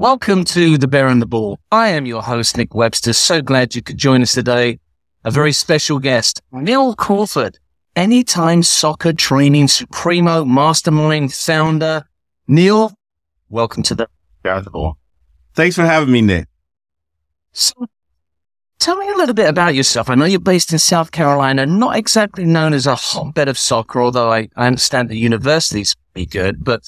Welcome to The Bear and the Ball. I am your host, Nick Webster. So glad you could join us today. A very special guest, Neil Crawford, Anytime Soccer Training Supremo Mastermind founder. Neil, welcome to The Bear and the Ball. Thanks for having me, Nick. So, tell me a little bit about yourself. I know you're based in South Carolina, not exactly known as a hotbed of soccer, although I, I understand the universities be good, but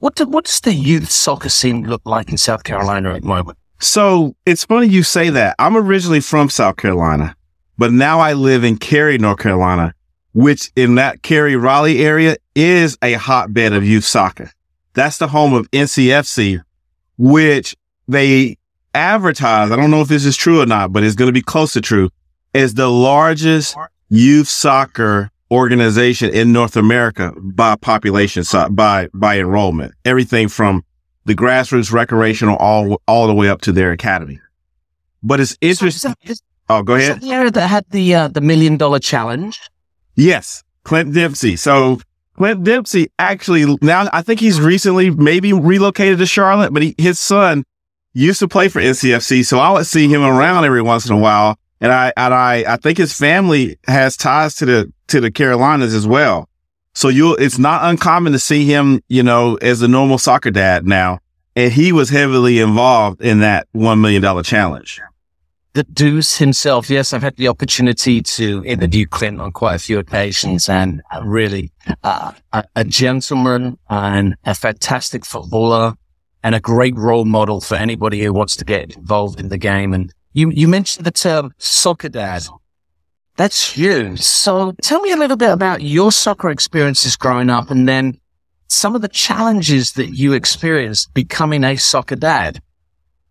what, do, what does the youth soccer scene look like in South Carolina at the moment? So it's funny you say that. I'm originally from South Carolina, but now I live in Cary, North Carolina, which in that Cary Raleigh area is a hotbed of youth soccer. That's the home of NCFC, which they advertise. I don't know if this is true or not, but it's going to be close to true. Is the largest youth soccer organization in North America by population, by, by enrollment, everything from the grassroots recreational all, all the way up to their academy. But it's interesting. So oh, go ahead. the area that had the, uh, the million dollar challenge? Yes. Clint Dempsey. So Clint Dempsey actually now I think he's recently maybe relocated to Charlotte, but he, his son used to play for NCFC. So I would see him around every once in a while. And I, and I, I think his family has ties to the, to the Carolinas as well. So you, it's not uncommon to see him, you know, as a normal soccer dad now. And he was heavily involved in that $1 million challenge. The Deuce himself. Yes, I've had the opportunity to interview Clint on quite a few occasions and really uh, a, a gentleman and a fantastic footballer and a great role model for anybody who wants to get involved in the game. And you, you mentioned the term soccer dad. That's huge. So tell me a little bit about your soccer experiences growing up and then some of the challenges that you experienced becoming a soccer dad.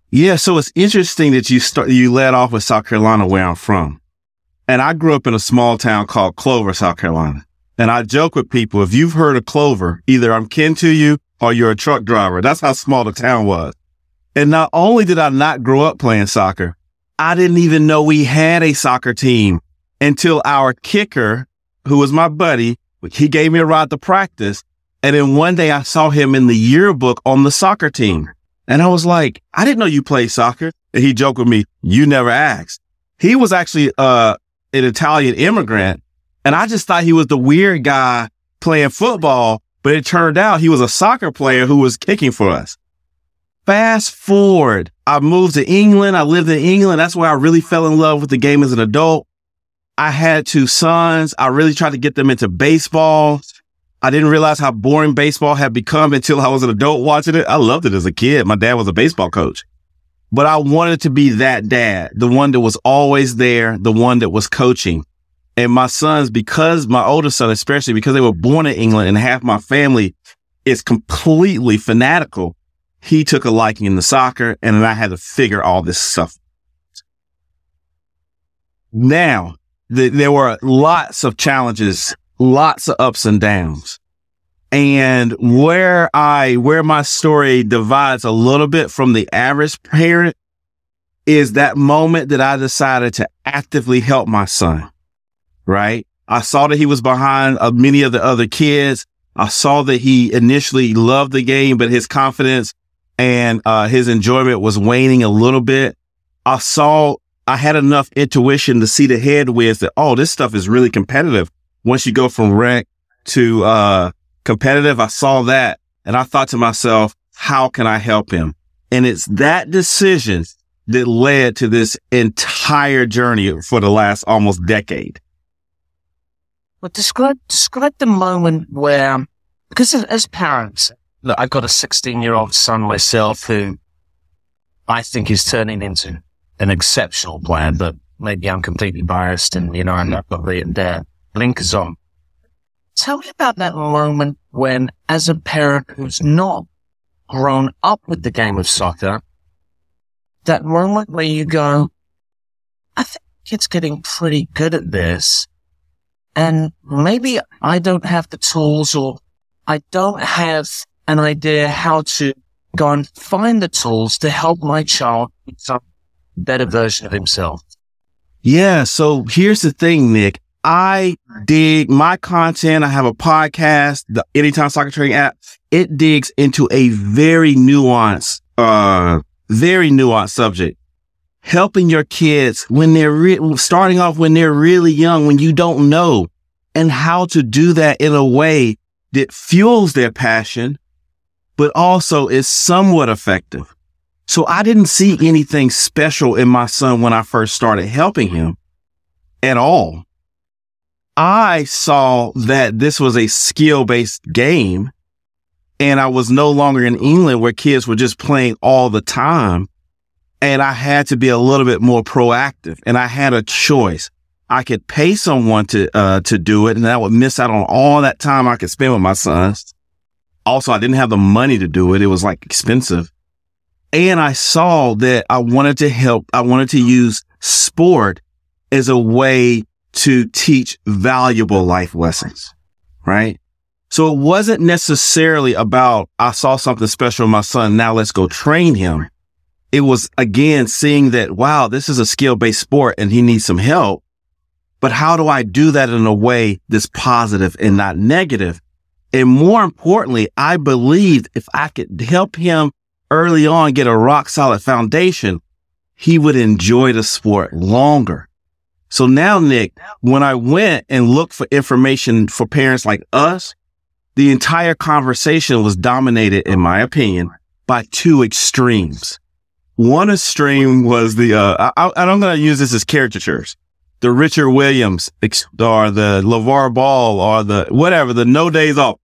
Yeah. So it's interesting that you start, you led off with South Carolina, where I'm from. And I grew up in a small town called Clover, South Carolina. And I joke with people, if you've heard of Clover, either I'm kin to you or you're a truck driver. That's how small the town was. And not only did I not grow up playing soccer, I didn't even know we had a soccer team until our kicker, who was my buddy, he gave me a ride to practice. And then one day I saw him in the yearbook on the soccer team. And I was like, I didn't know you played soccer. And he joked with me, you never asked. He was actually, uh, an Italian immigrant. And I just thought he was the weird guy playing football, but it turned out he was a soccer player who was kicking for us. Fast forward, I moved to England. I lived in England. That's where I really fell in love with the game as an adult. I had two sons. I really tried to get them into baseball. I didn't realize how boring baseball had become until I was an adult watching it. I loved it as a kid. My dad was a baseball coach, but I wanted to be that dad, the one that was always there, the one that was coaching. And my sons, because my older son, especially because they were born in England and half my family is completely fanatical he took a liking in the soccer and I had to figure all this stuff. Now, the, there were lots of challenges, lots of ups and downs. And where I, where my story divides a little bit from the average parent is that moment that I decided to actively help my son, right? I saw that he was behind uh, many of the other kids. I saw that he initially loved the game, but his confidence and uh, his enjoyment was waning a little bit. I saw I had enough intuition to see the headwinds that oh, this stuff is really competitive. Once you go from rec to uh, competitive, I saw that and I thought to myself, how can I help him? And it's that decision that led to this entire journey for the last almost decade. Well, describe describe the moment where, because as parents, look, I've got a 16 year old son myself who I think is turning into an exceptional player, but maybe I'm completely biased and, you know, I'm not got the, the blinkers on. Tell me about that moment when, as a parent who's not grown up with the game of soccer, that moment where you go, I think it's getting pretty good at this. And maybe I don't have the tools or I don't have an idea how to go and find the tools to help my child become better version of himself. Yeah. So here's the thing, Nick. I dig my content. I have a podcast, the Anytime Soccer Training app. It digs into a very nuanced uh, very nuanced subject. Helping your kids when they're re- starting off when they're really young, when you don't know and how to do that in a way that fuels their passion, but also is somewhat effective. So I didn't see anything special in my son when I first started helping him at all. I saw that this was a skill based game and I was no longer in England where kids were just playing all the time. And I had to be a little bit more proactive and I had a choice. I could pay someone to, uh, to do it and I would miss out on all that time I could spend with my sons. Also, I didn't have the money to do it. It was like expensive. And I saw that I wanted to help. I wanted to use sport as a way to teach valuable life lessons, right? So it wasn't necessarily about, I saw something special in my son. Now let's go train him. It was again seeing that, wow, this is a skill based sport and he needs some help. But how do I do that in a way that's positive and not negative? And more importantly, I believed if I could help him early on get a rock solid foundation, he would enjoy the sport longer. So now, Nick, when I went and looked for information for parents like us, the entire conversation was dominated, in my opinion, by two extremes. One extreme was the, uh, I, I'm going to use this as caricatures. The Richard Williams or the LaVar Ball or the whatever, the no days off.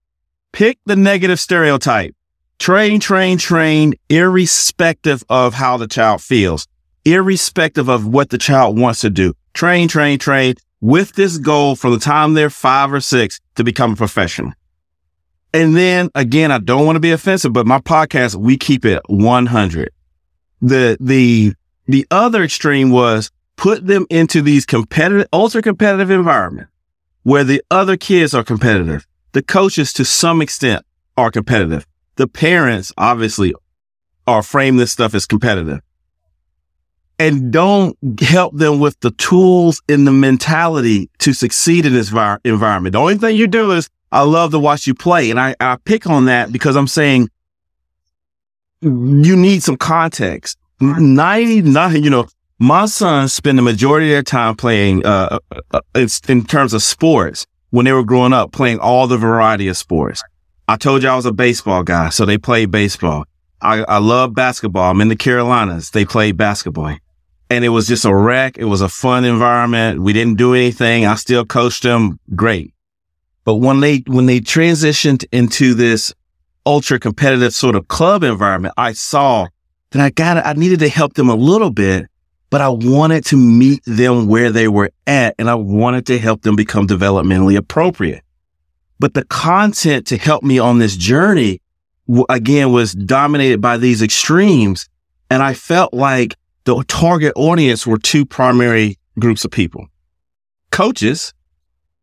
Pick the negative stereotype. Train, train, train, irrespective of how the child feels, irrespective of what the child wants to do. Train, train, train with this goal from the time they're five or six to become a professional. And then again, I don't want to be offensive, but my podcast, we keep it 100. The, the, the other extreme was put them into these competitive, ultra competitive environment where the other kids are competitive. The coaches to some extent are competitive. The parents obviously are frame this stuff as competitive and don't help them with the tools and the mentality to succeed in this vi- environment. The only thing you do is I love to watch you play. And I, I pick on that because I'm saying you need some context. 99, you know, my sons spend the majority of their time playing, uh, uh, uh in terms of sports when they were growing up, playing all the variety of sports. I told you I was a baseball guy, so they played baseball. I, I love basketball. I'm in the Carolinas. They played basketball and it was just a rec. It was a fun environment. We didn't do anything. I still coached them. Great. But when they, when they transitioned into this ultra competitive sort of club environment, I saw that I got. I needed to help them a little bit, but I wanted to meet them where they were at and I wanted to help them become developmentally appropriate. But the content to help me on this journey again was dominated by these extremes. And I felt like the target audience were two primary groups of people. Coaches,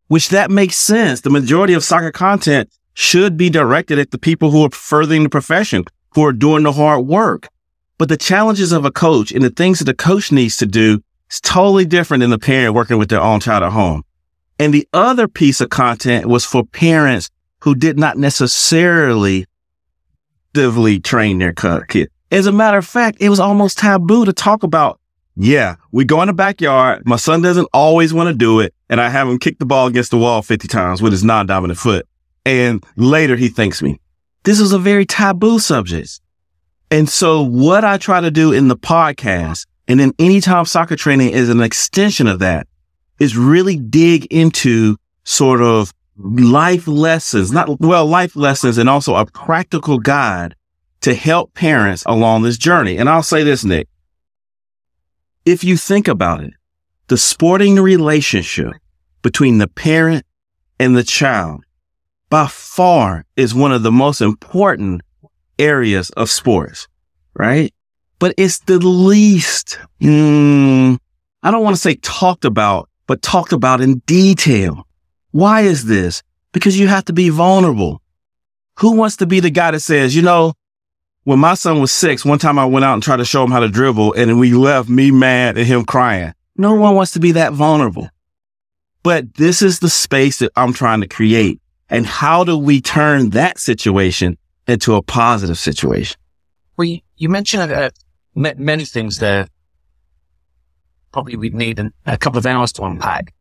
which that makes sense. The majority of soccer content should be directed at the people who are furthering the profession, who are doing the hard work. But the challenges of a coach and the things that the coach needs to do is totally different than the parent working with their own child at home. And the other piece of content was for parents who did not necessarily actively train their kid. As a matter of fact, it was almost taboo to talk about. Yeah, we go in the backyard. My son doesn't always want to do it. And I have him kick the ball against the wall 50 times with his non-dominant foot. And later he thanks me. This was a very taboo subject. And so what I try to do in the podcast and then anytime soccer training is an extension of that is really dig into sort of life lessons, not well, life lessons and also a practical guide to help parents along this journey. And I'll say this, Nick. If you think about it, the sporting relationship between the parent and the child by far is one of the most important areas of sports, right? But it's the least, mm, I don't want to say talked about, but talked about in detail. Why is this? Because you have to be vulnerable. Who wants to be the guy that says, you know, when my son was six, one time I went out and tried to show him how to dribble and we left me mad and him crying. No one wants to be that vulnerable. But this is the space that I'm trying to create. And how do we turn that situation into a positive situation? Well, you, mentioned uh, many things there. Probably we'd need an, a couple of hours to unpack.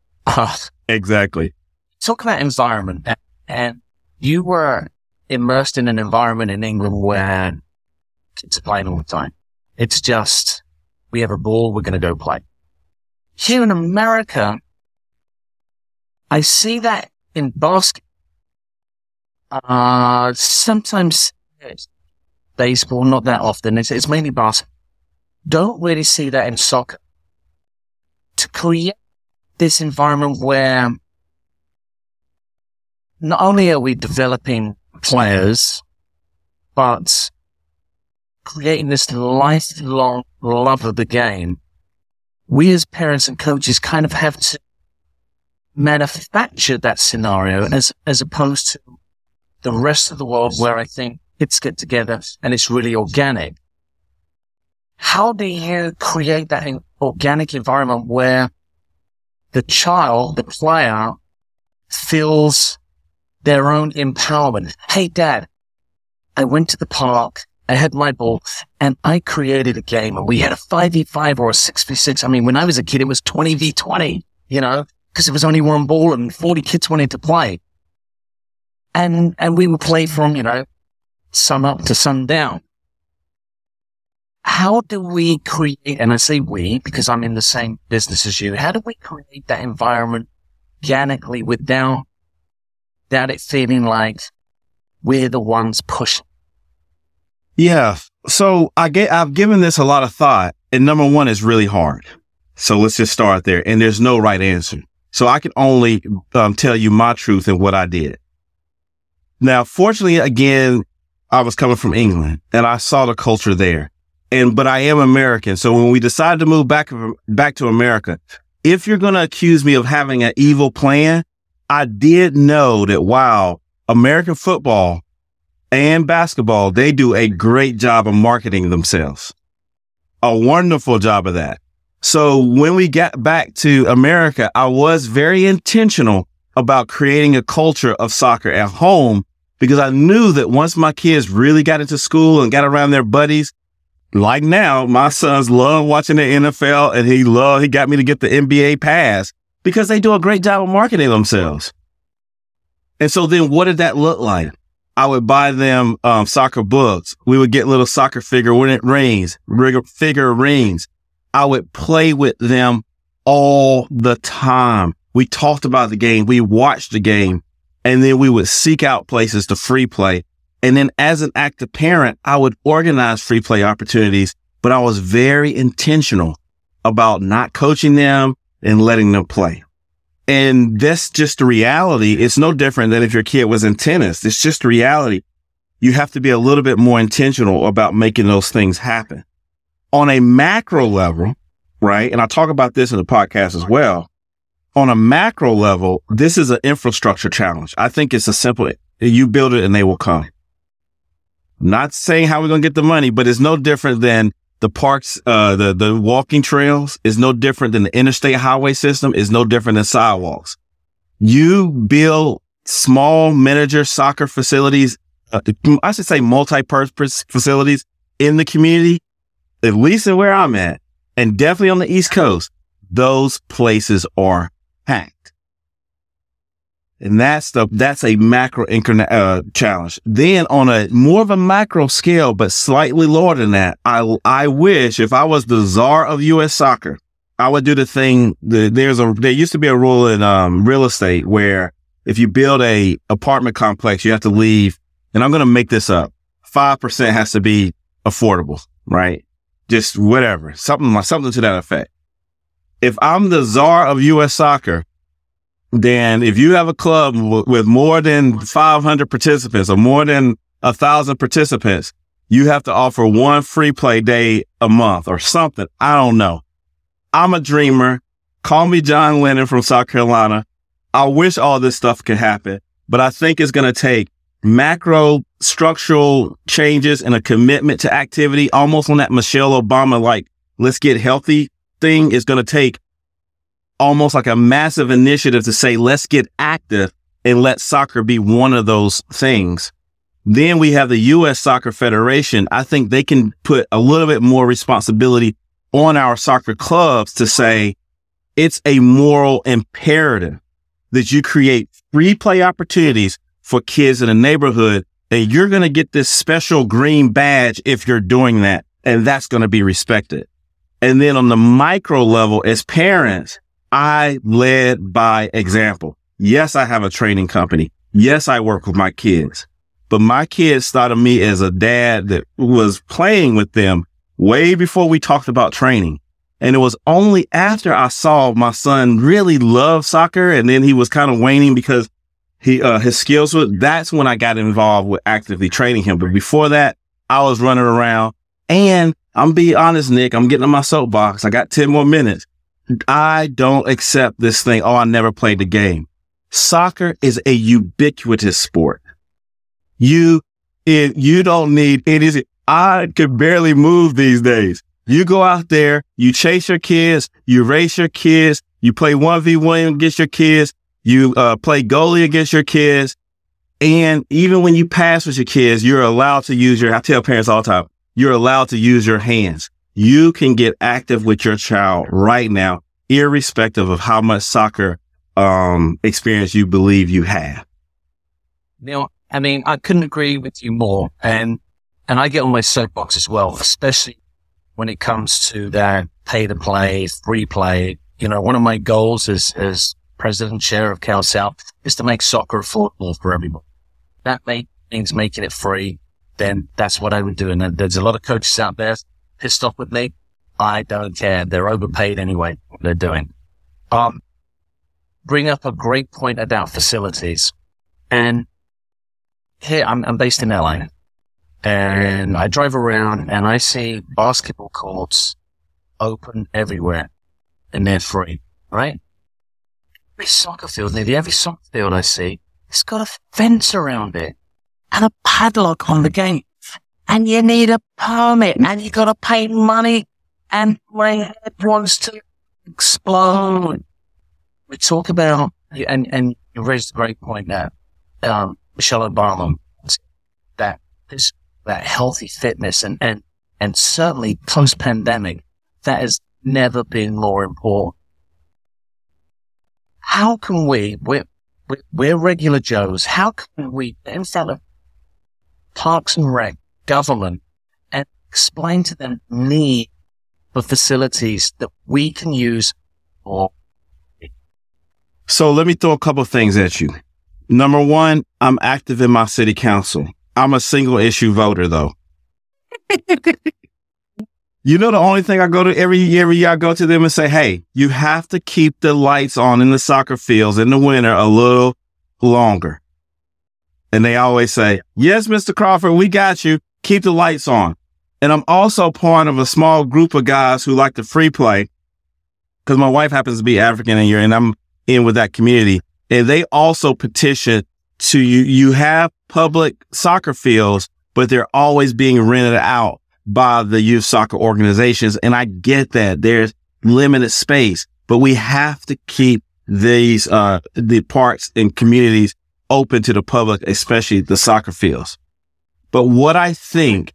exactly. Talk about environment. And you were immersed in an environment in England where it's playing all the time. It's just, we have a ball, we're going to go play. Here in America, I see that in basket. Uh, sometimes baseball, not that often. It's, it's mainly basketball. Don't really see that in soccer. Create this environment where not only are we developing players, but creating this lifelong love of the game, we as parents and coaches kind of have to manufacture that scenario as, as opposed to the rest of the world where I think kids get together and it's really organic. How do you create that organic environment where the child, the player feels their own empowerment? Hey, dad, I went to the park. I had my ball and I created a game and we had a 5v5 or a 6v6. I mean, when I was a kid, it was 20v20, you know, because it was only one ball and 40 kids wanted to play. And, and we would play from, you know, sun up to sundown. How do we create, and I say we because I'm in the same business as you, how do we create that environment organically without, without it feeling like we're the ones pushing? Yeah. So I get, I've given this a lot of thought and number one is really hard. So let's just start there and there's no right answer. So I can only um, tell you my truth and what I did. Now, fortunately, again, I was coming from England and I saw the culture there. And, but I am American. So when we decided to move back, back to America, if you're going to accuse me of having an evil plan, I did know that wow, American football and basketball, they do a great job of marketing themselves. A wonderful job of that. So when we got back to America, I was very intentional about creating a culture of soccer at home because I knew that once my kids really got into school and got around their buddies, like now, my sons love watching the NFL and he love, he got me to get the NBA pass because they do a great job of marketing themselves. And so then what did that look like? I would buy them um, soccer books. We would get little soccer figure when it rains, figure rings. I would play with them all the time. We talked about the game. We watched the game. And then we would seek out places to free play. And then as an active parent, I would organize free play opportunities, but I was very intentional about not coaching them and letting them play. And that's just the reality. It's no different than if your kid was in tennis. It's just the reality. You have to be a little bit more intentional about making those things happen on a macro level, right? And I talk about this in the podcast as well on a macro level, this is an infrastructure challenge. I think it's a simple, you build it and they will come. Not saying how we're going to get the money, but it's no different than the parks, uh, the, the walking trails is no different than the interstate highway system is no different than sidewalks. You build small miniature soccer facilities, uh, I should say multi-purpose facilities in the community, at least in where I'm at and definitely on the East Coast. Those places are hacked. And that's the, that's a macro uh, challenge. Then on a more of a macro scale, but slightly lower than that, I, I wish if I was the czar of U.S. soccer, I would do the thing. The, there's a, there used to be a rule in, um, real estate where if you build a apartment complex, you have to leave. And I'm going to make this up. 5% has to be affordable, right? Just whatever, something something to that effect if I'm the czar of U.S. soccer, then if you have a club w- with more than 500 participants or more than a thousand participants, you have to offer one free play day a month or something. I don't know. I'm a dreamer. Call me John Lennon from South Carolina. I wish all this stuff could happen, but I think it's going to take macro structural changes and a commitment to activity, almost on that Michelle Obama, like, let's get healthy thing is going to take almost like a massive initiative to say, let's get active and let soccer be one of those things. Then we have the U.S. Soccer Federation. I think they can put a little bit more responsibility on our soccer clubs to say it's a moral imperative that you create free play opportunities for kids in a neighborhood and you're going to get this special green badge if you're doing that. And that's going to be respected. And then on the micro level, as parents, I led by example. Yes, I have a training company. Yes, I work with my kids, but my kids thought of me as a dad that was playing with them way before we talked about training. And it was only after I saw my son really love soccer and then he was kind of waning because he, uh, his skills were, that's when I got involved with actively training him. But before that, I was running around and I'm being honest, Nick, I'm getting on my soapbox. I got 10 more minutes. I don't accept this thing. Oh, I never played the game. Soccer is a ubiquitous sport. You, it, you don't need any, I can barely move these days. You go out there, you chase your kids, you race your kids, you play 1v1 against your kids, you uh, play goalie against your kids. And even when you pass with your kids, you're allowed to use your, I tell parents all the time, you're allowed to use your hands. You can get active with your child right now, irrespective of how much soccer um, experience you believe you have. Neil, I mean, I couldn't agree with you more. And, and I get on my soapbox as well, especially when it comes to that pay to play, free play. You know, one of my goals as, is president chair of Cal South is to make soccer affordable for everyone. That means making it free. Then that's what I would do. And there's a lot of coaches out there pissed off with me. I don't care. They're overpaid anyway. What they're doing. Um, bring up a great point about facilities. And here I'm, I'm based in LA and I drive around and I see basketball courts open everywhere and they're free, right? Every soccer field, nearly every soccer field I see, it's got a fence around it and a padlock on the gate. And you need a permit and you gotta pay money and my head wants to explode. We talk about, and, and you raised a great point there, um, Michelle Obama, that this, that healthy fitness and, and, and certainly post pandemic, that has never been more important. How can we, we're, we're regular Joes, how can we, instead of Parks and Rec, government, and explain to them need for facilities that we can use for so let me throw a couple things at you. Number one, I'm active in my city council. I'm a single issue voter though. you know, the only thing I go to every every year, I go to them and say, Hey, you have to keep the lights on in the soccer fields in the winter a little longer. And they always say, yes, Mr. Crawford, we got you. Keep the lights on. And I'm also part of a small group of guys who like to free play because my wife happens to be African and you're, and I'm in with that community. And they also petition to you. You have public soccer fields, but they're always being rented out by the youth soccer organizations. And I get that there's limited space, but we have to keep these, uh, the parks and communities open to the public, especially the soccer fields. But what I think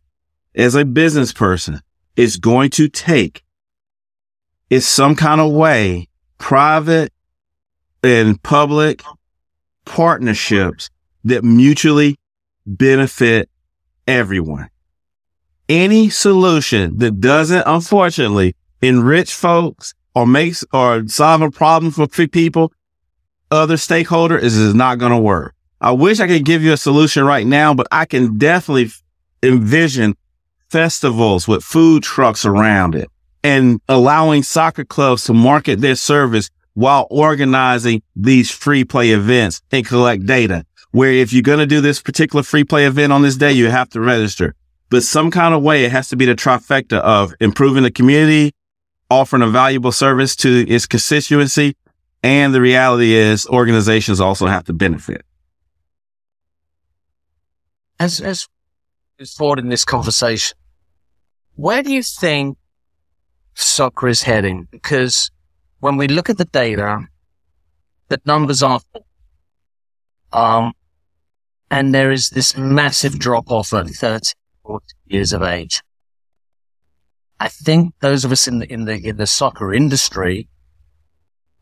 as a business person is going to take is some kind of way private and public partnerships that mutually benefit everyone. Any solution that doesn't, unfortunately, enrich folks or makes or solve a problem for people, other stakeholders is, is not going to work. I wish I could give you a solution right now, but I can definitely envision festivals with food trucks around it and allowing soccer clubs to market their service while organizing these free play events and collect data. Where if you're going to do this particular free play event on this day, you have to register. But some kind of way, it has to be the trifecta of improving the community, offering a valuable service to its constituency. And the reality is organizations also have to benefit. As, as forward in this conversation, where do you think soccer is heading? Because when we look at the data, the numbers are, um, And there is this massive drop off at 30, 40 years of age. I think those of us in the, in the, in the soccer industry,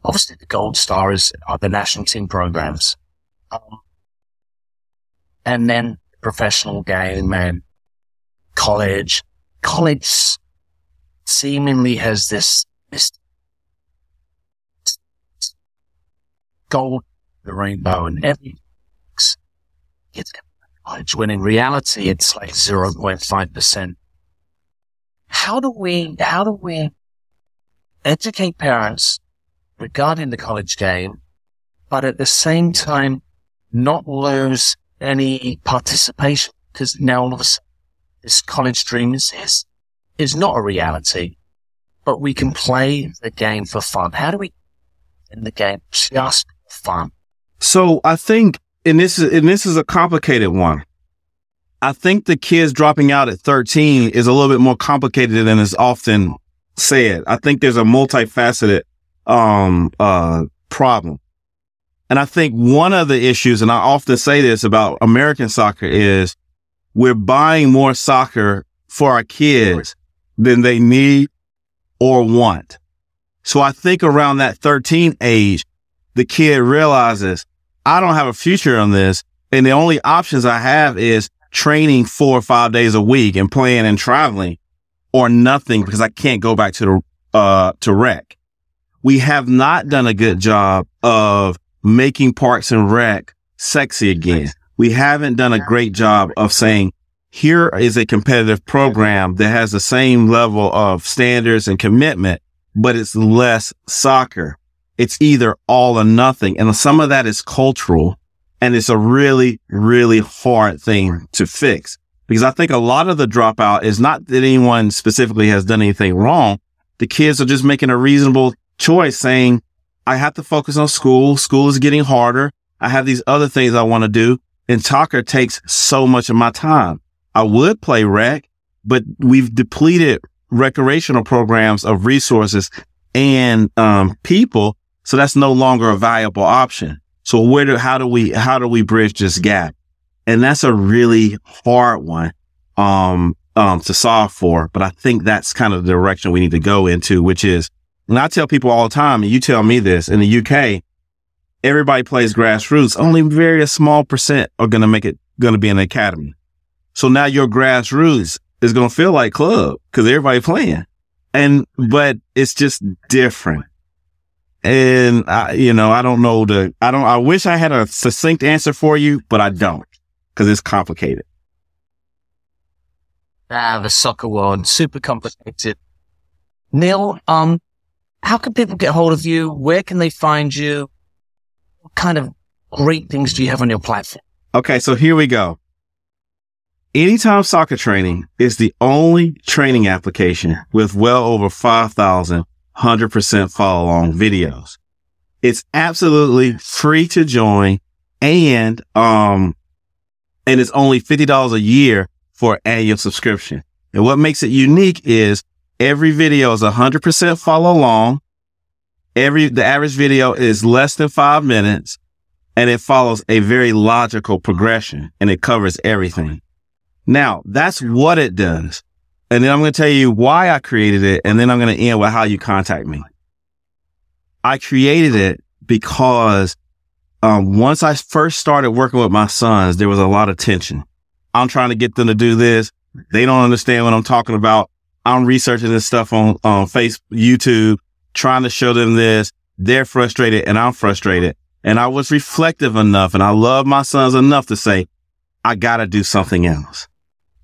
obviously the gold star is are the national team programs. Um, and then professional game and college, college seemingly has this, this gold, the rainbow and every it's college when in reality it's like 0.5%. How do we, how do we educate parents regarding the college game, but at the same time not lose any participation? Because now all of a sudden this college dream is, is, is not a reality, but we can play the game for fun. How do we in the game just fun? So I think, and this is, and this is a complicated one. I think the kids dropping out at 13 is a little bit more complicated than is often said. I think there's a multifaceted, um, uh, problem. And I think one of the issues, and I often say this about American soccer is we're buying more soccer for our kids than they need or want. So I think around that 13 age, the kid realizes I don't have a future on this. And the only options I have is training four or five days a week and playing and traveling or nothing because I can't go back to the, uh, to rec. We have not done a good job of making parks and rec sexy again. We haven't done a great job of saying, here is a competitive program that has the same level of standards and commitment, but it's less soccer. It's either all or nothing. And some of that is cultural and it's a really, really hard thing to fix because I think a lot of the dropout is not that anyone specifically has done anything wrong. The kids are just making a reasonable choice saying, I have to focus on school. School is getting harder. I have these other things I want to do. And soccer takes so much of my time. I would play rec, but we've depleted recreational programs of resources and um, people. So that's no longer a viable option. So where do, how do we, how do we bridge this gap? And that's a really hard one, um, um, to solve for. But I think that's kind of the direction we need to go into, which is, and I tell people all the time, and you tell me this in the UK, everybody plays grassroots. Only very small percent are going to make it, going to be in the academy. So now your grassroots is going to feel like club because everybody playing. And, but it's just different. And I, you know, I don't know the, I don't, I wish I had a succinct answer for you, but I don't because it's complicated. Ah, the soccer world, super complicated. Neil, um, how can people get hold of you? Where can they find you? What kind of great things do you have on your platform? Okay. So here we go. Anytime Soccer Training is the only training application with well over 5,000 100% follow along videos. It's absolutely free to join and, um, and it's only $50 a year for annual subscription. And what makes it unique is every video is 100% follow along. Every, the average video is less than five minutes and it follows a very logical progression and it covers everything. Now that's what it does. And then I'm going to tell you why I created it. And then I'm going to end with how you contact me. I created it because um, once I first started working with my sons, there was a lot of tension. I'm trying to get them to do this. They don't understand what I'm talking about. I'm researching this stuff on, on Facebook, YouTube, trying to show them this. They're frustrated and I'm frustrated. And I was reflective enough and I love my sons enough to say, I got to do something else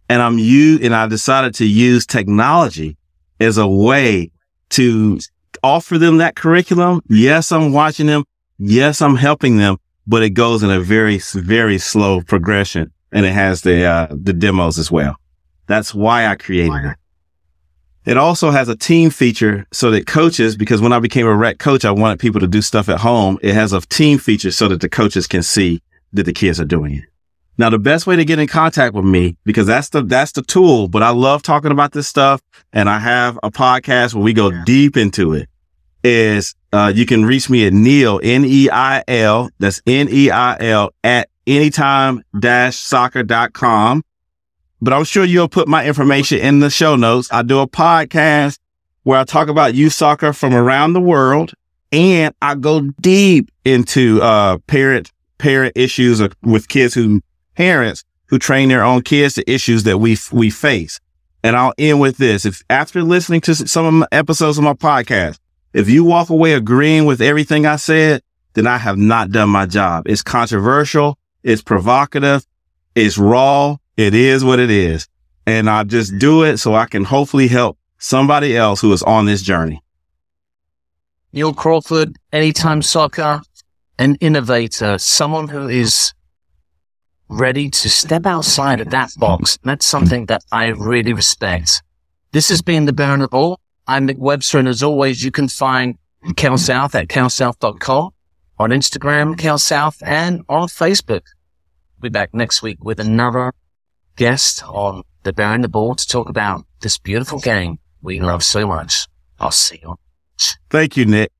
and I'm you and I decided to use technology as a way to offer them that curriculum. Yes, I'm watching them. Yes, I'm helping them, but it goes in a very, very slow progression and it has the, uh, the demos as well. That's why I created it. It also has a team feature so that coaches, because when I became a rec coach, I wanted people to do stuff at home. It has a team feature so that the coaches can see that the kids are doing it. Now, the best way to get in contact with me, because that's the, that's the tool, but I love talking about this stuff. And I have a podcast where we go yeah. deep into it is, uh, you can reach me at Neil, N-E-I-L, that's N-E-I-L at anytime-soccer.com. But I'm sure you'll put my information in the show notes. I do a podcast where I talk about youth soccer from around the world and I go deep into, uh, parent, parent issues with kids who, parents who train their own kids, to issues that we, we face. And I'll end with this. If after listening to some of my episodes of my podcast, if you walk away agreeing with everything I said, then I have not done my job. It's controversial. It's provocative. It's raw. It is what it is. And I just do it so I can hopefully help somebody else who is on this journey. Neil Crawford, Anytime Soccer, an innovator, someone who is ready to step outside of that box. That's something that I really respect. This has been the Bear of All. I'm Nick Webster, and as always, you can find Cal South at calsouth.com, on Instagram, Cal South, and on Facebook. We'll be back next week with another guest on the Bear and the Ball to talk about this beautiful game we love so much. I'll see you. Thank you, Nick.